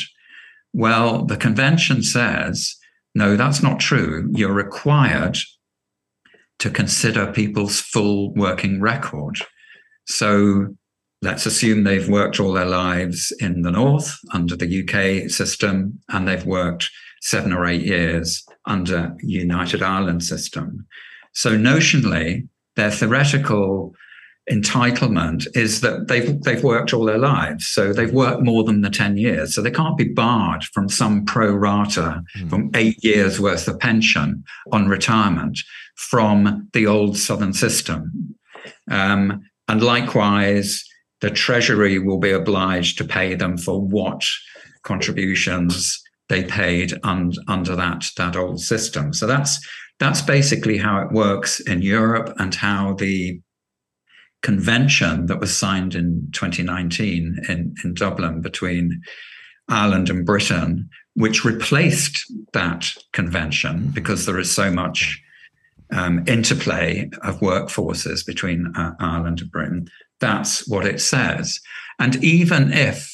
well, the convention says, no, that's not true. You're required to consider people's full working record. So let's assume they've worked all their lives in the North under the UK system and they've worked seven or eight years under United Ireland system. So notionally, their theoretical entitlement is that they've they've worked all their lives, so they've worked more than the ten years, so they can't be barred from some pro rata mm. from eight years worth of pension on retirement from the old Southern system, um, and likewise, the Treasury will be obliged to pay them for what contributions they paid un, under that that old system. So that's that's basically how it works in Europe and how the convention that was signed in 2019 in, in Dublin between Ireland and Britain, which replaced that convention because there is so much um, interplay of workforces between uh, Ireland and Britain. That's what it says. And even if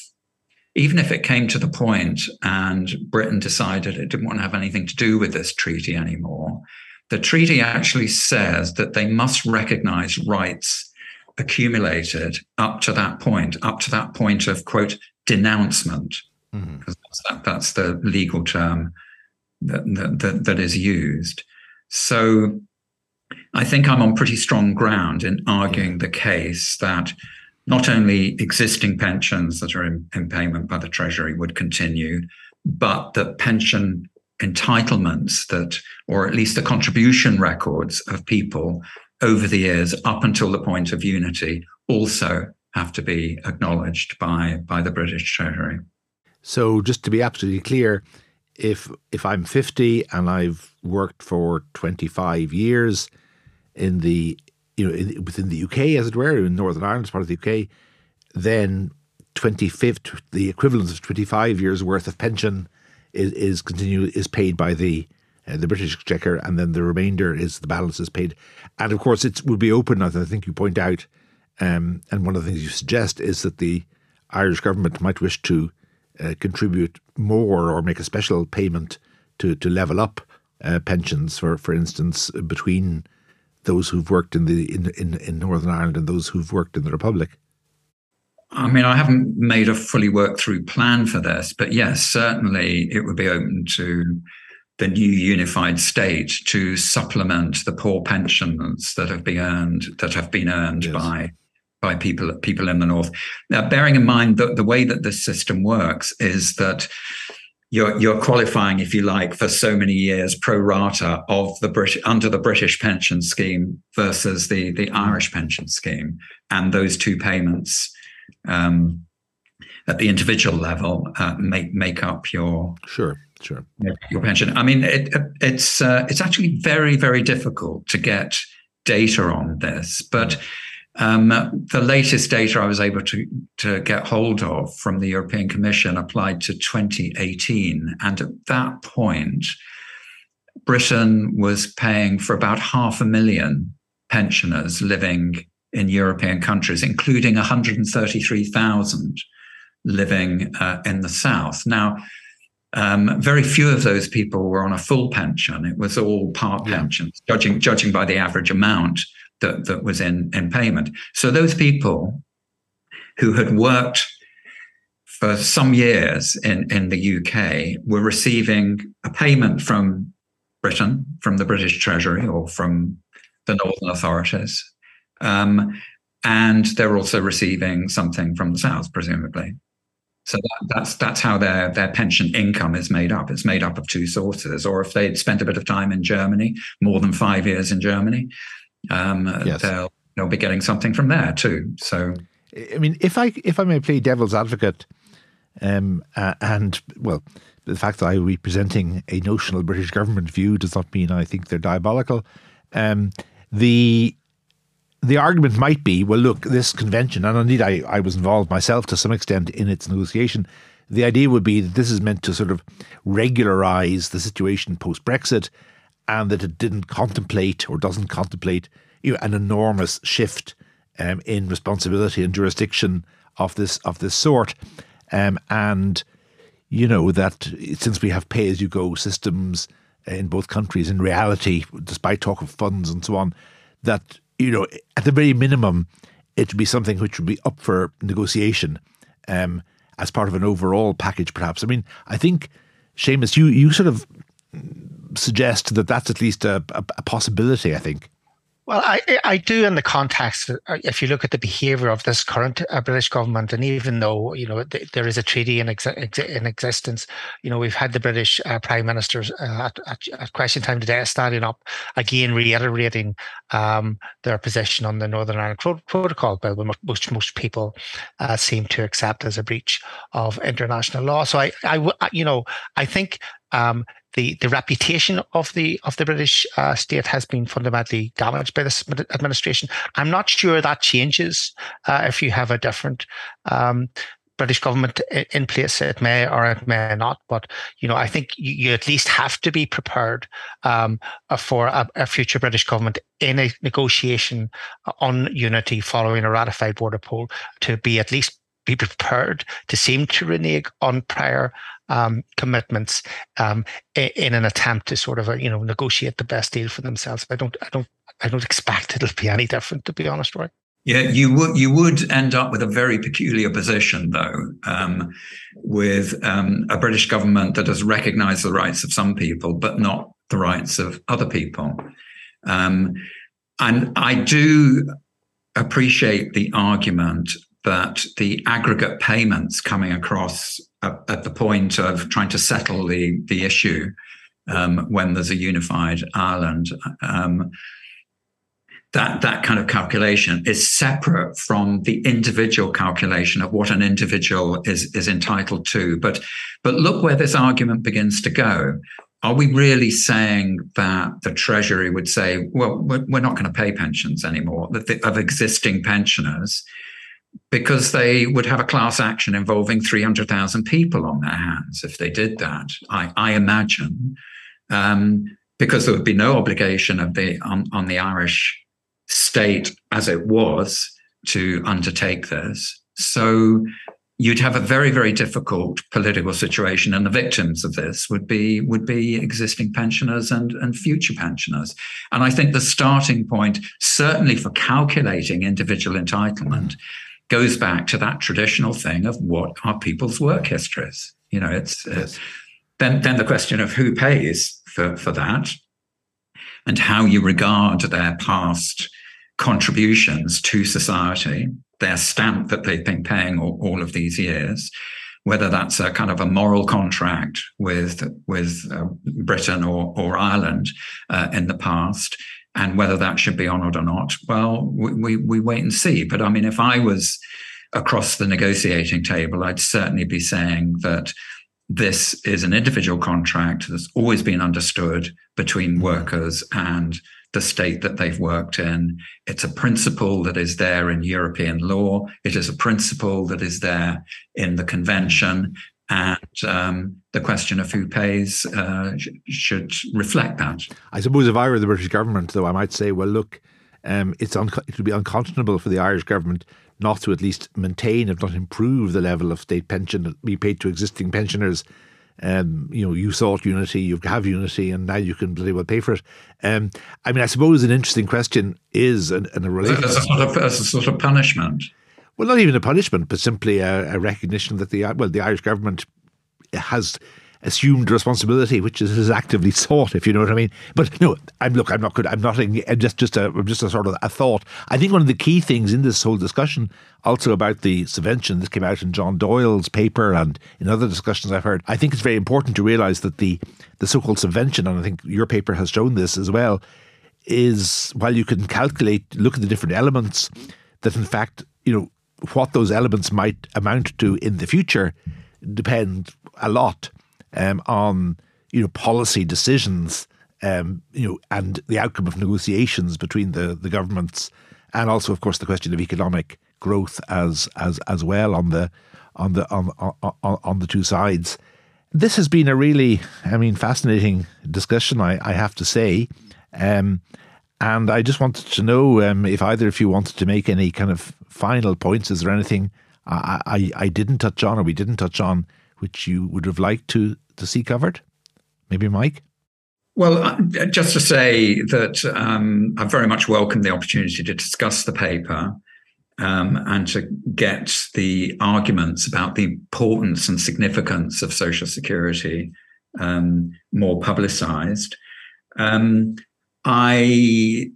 even if it came to the point and Britain decided it didn't want to have anything to do with this treaty anymore, the treaty actually says that they must recognize rights accumulated up to that point, up to that point of quote denouncement, mm-hmm. because that, that's the legal term that, that, that is used. So I think I'm on pretty strong ground in arguing the case that not only existing pensions that are in, in payment by the Treasury would continue, but that pension entitlements that, or at least the contribution records of people over the years up until the point of unity also have to be acknowledged by by the British Treasury. So just to be absolutely clear, if if I'm 50 and I've worked for 25 years in the you know in, within the UK as it were in Northern Ireland as part of the UK, then 25th the equivalent of 25 years worth of pension is is continue is paid by the uh, the British Exchequer, and then the remainder is the balance is paid. And of course, it will be open, as I think you point out. Um, and one of the things you suggest is that the Irish government might wish to uh, contribute more or make a special payment to to level up uh, pensions, for for instance, between those who've worked in the in, in in Northern Ireland and those who've worked in the Republic. I mean, I haven't made a fully worked through plan for this, but yes, certainly it would be open to the new unified state to supplement the poor pensions that have been earned that have been earned yes. by by people people in the north. Now, bearing in mind that the way that this system works is that you're you're qualifying, if you like, for so many years pro rata of the British under the British pension scheme versus the the Irish pension scheme, and those two payments. Um, at the individual level, uh, make make up your sure Sure. Your pension. I mean, it, it's uh, it's actually very very difficult to get data on this, but um, the latest data I was able to to get hold of from the European Commission applied to 2018, and at that point, Britain was paying for about half a million pensioners living in European countries, including 133,000 living uh, in the south. Now um, very few of those people were on a full pension. It was all part yeah. pensions, judging judging by the average amount that, that was in, in payment. So those people who had worked for some years in, in the UK were receiving a payment from Britain, from the British Treasury or from the Northern authorities. Um, and they're also receiving something from the South, presumably. So that, that's that's how their their pension income is made up. It's made up of two sources. Or if they'd spent a bit of time in Germany, more than five years in Germany, um, yes. they'll they'll be getting something from there too. So, I mean, if I if I may play devil's advocate, um, uh, and well, the fact that I will be presenting a notional British government view does not mean I think they're diabolical. Um, the the argument might be, well, look, this convention, and indeed I, I was involved myself to some extent in its negotiation. The idea would be that this is meant to sort of regularize the situation post Brexit and that it didn't contemplate or doesn't contemplate you know, an enormous shift um, in responsibility and jurisdiction of this of this sort. Um, and you know that since we have pay as you go systems in both countries, in reality, despite talk of funds and so on, that you know, at the very minimum, it would be something which would be up for negotiation um, as part of an overall package, perhaps. I mean, I think, Seamus, you, you sort of suggest that that's at least a, a, a possibility. I think. Well, I I do in the context. Uh, if you look at the behaviour of this current uh, British government, and even though you know th- there is a treaty in, ex- in existence, you know we've had the British uh, Prime Minister uh, at, at, at, question time today standing up again, reiterating um, their position on the Northern Ireland Pro- Protocol bill, which most people uh, seem to accept as a breach of international law. So I, I, you know, I think um, the the reputation of the of the British uh, state has been fundamentally damaged by this administration. I'm not sure that changes uh, if you have a different um, British government in place. It may or it may not, but you know, I think you, at least have to be prepared um, uh, for a, a, future British government in a negotiation on unity following a ratified border poll to be at least be prepared to seem to renege on prior um, commitments um, in an attempt to sort of uh, you know negotiate the best deal for themselves. I don't I don't I don't expect it'll be any different to be honest, Roy. Yeah, you would you would end up with a very peculiar position though, um, with um, a British government that has recognised the rights of some people but not the rights of other people. Um, and I do appreciate the argument that the aggregate payments coming across at, the point of trying to settle the the issue um, when there's a unified Ireland. Um, that that kind of calculation is separate from the individual calculation of what an individual is is entitled to. But but look where this argument begins to go. Are we really saying that the Treasury would say, well, we're, we're not going to pay pensions anymore of existing pensioners? Because they would have a class action involving 300,000 people on their hands if they did that, I, I imagine, um, because there would be no obligation of the on, on the Irish state as it was to undertake this. So you'd have a very, very difficult political situation, and the victims of this would be would be existing pensioners and, and future pensioners. And I think the starting point, certainly for calculating individual entitlement, goes back to that traditional thing of what are people's work histories. You know, it's uh, then then the question of who pays for for that, and how you regard their past contributions to society, their stamp that they've been paying all, all of these years, whether that's a kind of a moral contract with with uh, Britain or or Ireland uh, in the past, and whether that should be honoured or not, well, we, we, we wait and see. But I mean, if I was across the negotiating table, I'd certainly be saying that this is an individual contract that's always been understood between workers and the state that they've worked in. It's a principle that is there in European law. It is a principle that is there in the convention. And um, the question of who pays uh, should reflect that. I suppose if I were the British government, though, I might say, well, look, um, it's un- it would be unconscionable for the Irish government not to at least maintain, if not improve, the level of state pension that be paid to existing pensioners. Um, you know, you sought unity, you have unity, and now you can bloody well pay for it. Um, I mean, I suppose an interesting question is, and, and a related as a, sort of, as a sort of punishment. Well, not even a punishment, but simply a, a recognition that the well, the Irish government has assumed responsibility, which is actively sought, if you know what I mean. But no, I'm look, I'm not good. I'm not. I'm just just a just a sort of a thought. I think one of the key things in this whole discussion, also about the subvention, this came out in John Doyle's paper and in other discussions I've heard. I think it's very important to realise that the the so-called subvention, and I think your paper has shown this as well, is while you can calculate, look at the different elements, that in fact, you know, what those elements might amount to in the future depend a lot um, on you know policy decisions, um, you know, and the outcome of negotiations between the the governments, and also, of course, the question of economic growth as as as well on the on the on on, on the two sides. This has been a really, I mean, fascinating discussion. I, I have to say. Um, and I just wanted to know um, if either of you wanted to make any kind of final points. Is there anything I, I, I didn't touch on or we didn't touch on which you would have liked to, to see covered? Maybe Mike? Well, uh, just to say that um, I very much welcome the opportunity to discuss the paper um, and to get the arguments about the importance and significance of Social Security um, more publicized. Um, I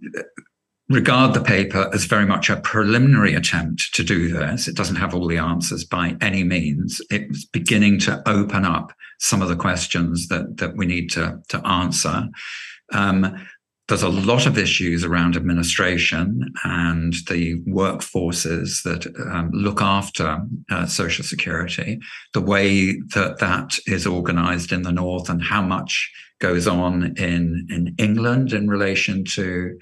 regard the paper as very much a preliminary attempt to do this. It doesn't have all the answers by any means. It's beginning to open up some of the questions that, that we need to, to answer. Um, there's a lot of issues around administration and the workforces that um, look after uh, social security, the way that that is organized in the north, and how much goes on in in England in relation to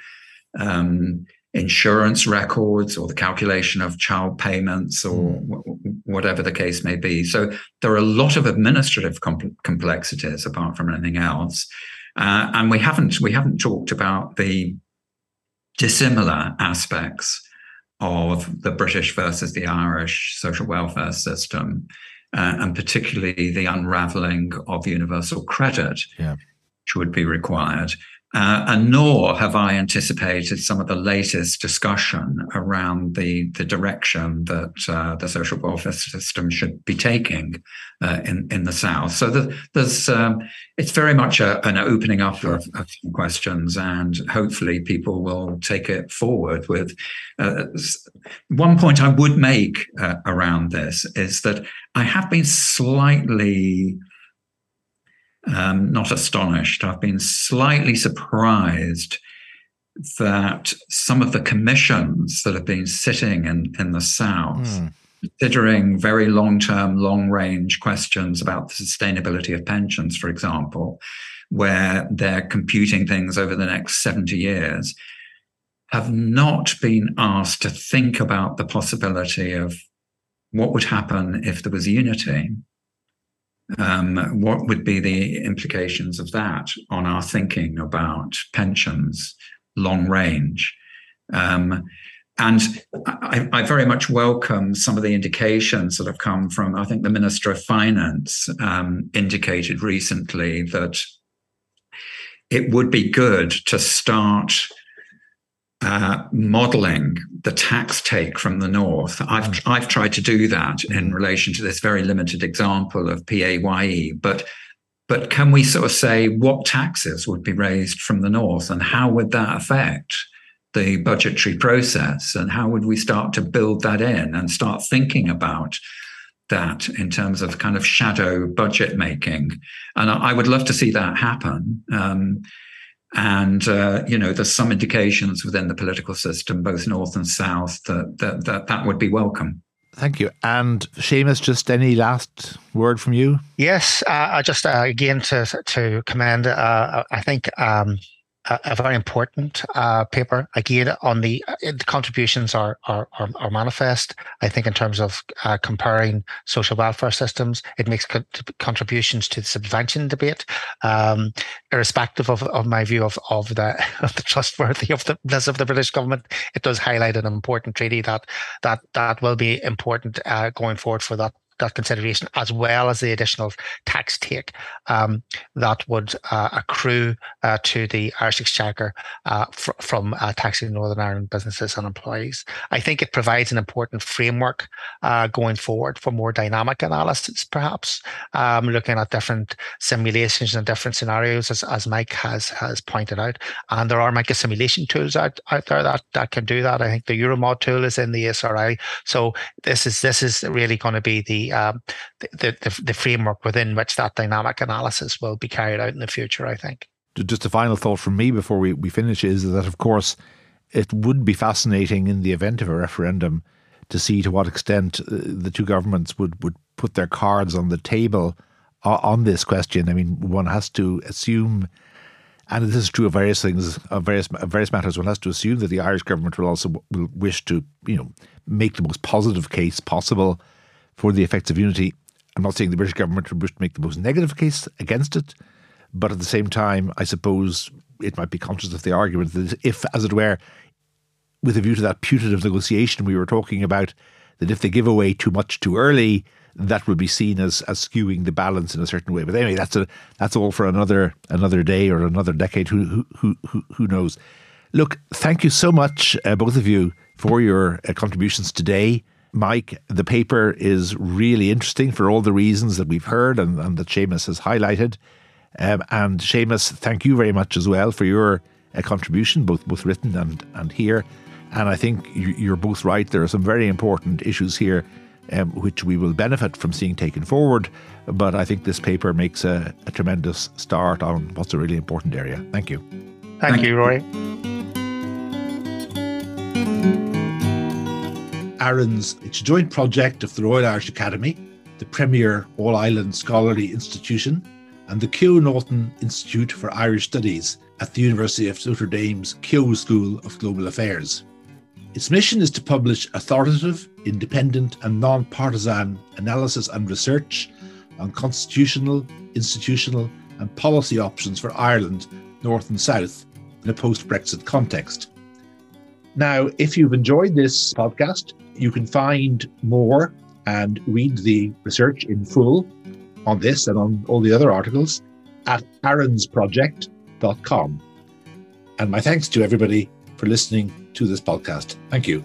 um, insurance records or the calculation of child payments or hmm. w- whatever the case may be. So there are a lot of administrative complexities apart from anything else. Uh, and we haven't we haven't talked about the dissimilar aspects of the British versus the Irish social welfare system, uh, and particularly the unraveling of universal credit, yeah. which would be required. Uh, and nor have I anticipated some of the latest discussion around the, the direction that uh, the social welfare system should be taking uh, in, in the South. So the, there's um, it's very much a, an opening up of, of, questions, and hopefully people will take it forward. With uh, one point I would make uh, around this is that I have been slightly um, not astonished. I've been slightly surprised that some of the commissions that have been sitting in, in the South, mm. considering very long term, long range questions about the sustainability of pensions, for example, where they're computing things over the next 70 years, have not been asked to think about the possibility of what would happen if there was unity um, what would be the implications of that on our thinking about pensions, long range? Um, and I, I, very much welcome some of the indications that have come from, I think the Minister of Finance um, indicated recently that it would be good to start uh, modeling the tax take from the north. I've mm. I've tried to do that in relation to this very limited example of PAYE, but but can we sort of say what taxes would be raised from the north and how would that affect the budgetary process and how would we start to build that in and start thinking about that in terms of kind of shadow budget making and I would love to see that happen. Um, and uh, you know, there's some indications within the political system, both north and south, that that that, that would be welcome. Thank you. And Seamus, just any last word from you? Yes, uh, just uh, again to to commend. Uh, I think um, a, very important uh, paper. Again, on the, uh, the contributions are, are, are are manifest. I think in terms of uh, comparing social welfare systems, it makes co- contributions to the subvention debate, um, irrespective of, of my view of, of the of the trustworthy of the of the British government. It does highlight an important treaty that that that will be important uh, going forward for that that consideration, as well as the additional tax take um, that would uh, accrue uh, to the Irish Exchequer uh, fr- from uh, taxing Northern Ireland businesses and employees. I think it provides an important framework uh, going forward for more dynamic analysis, perhaps um, looking at different simulations and different scenarios, as, as Mike has has pointed out. And there are micro simulation tools out, out there that, that can do that. I think the Euromod tool is in the ESRI. So this is this is really going to be the um, the, the, the framework within which that dynamic analysis will be carried out in the future. I think. Just a final thought from me before we, we finish is that, of course, it would be fascinating in the event of a referendum to see to what extent uh, the two governments would, would put their cards on the table uh, on this question. I mean, one has to assume, and this is true of various things, of various of various matters. One has to assume that the Irish government will also will wish to, you know, make the most positive case possible for the effects of unity. I'm not saying the British government would wish to make the most negative case against it, but at the same time, I suppose it might be conscious of the argument that if, as it were, with a view to that putative negotiation we were talking about, that if they give away too much too early, that will be seen as, as skewing the balance in a certain way. But anyway, that's a that's all for another another day or another decade. Who who who who knows? Look, thank you so much, uh, both of you, for your uh, contributions today. Mike, the paper is really interesting for all the reasons that we've heard and, and that Seamus has highlighted. Um, and Seamus, thank you very much as well for your uh, contribution, both both written and, and here. And I think you're both right. There are some very important issues here um, which we will benefit from seeing taken forward. But I think this paper makes a, a tremendous start on what's a really important area. Thank you. Thank, Thank you, Rory. It's a joint project of the Royal Irish Academy, the premier All Ireland Scholarly Institution, and the Keough Naughton Institute for Irish Studies at the University of Notre Dame's Keough School of Global Affairs. Its mission is to publish authoritative, independent, and non partisan analysis and research on constitutional, institutional, and policy options for Ireland, North and South, in a post Brexit context. Now, if you've enjoyed this podcast, you can find more and read the research in full on this and on all the other articles at arinsproject.com. And my thanks to everybody for listening to this podcast. Thank you.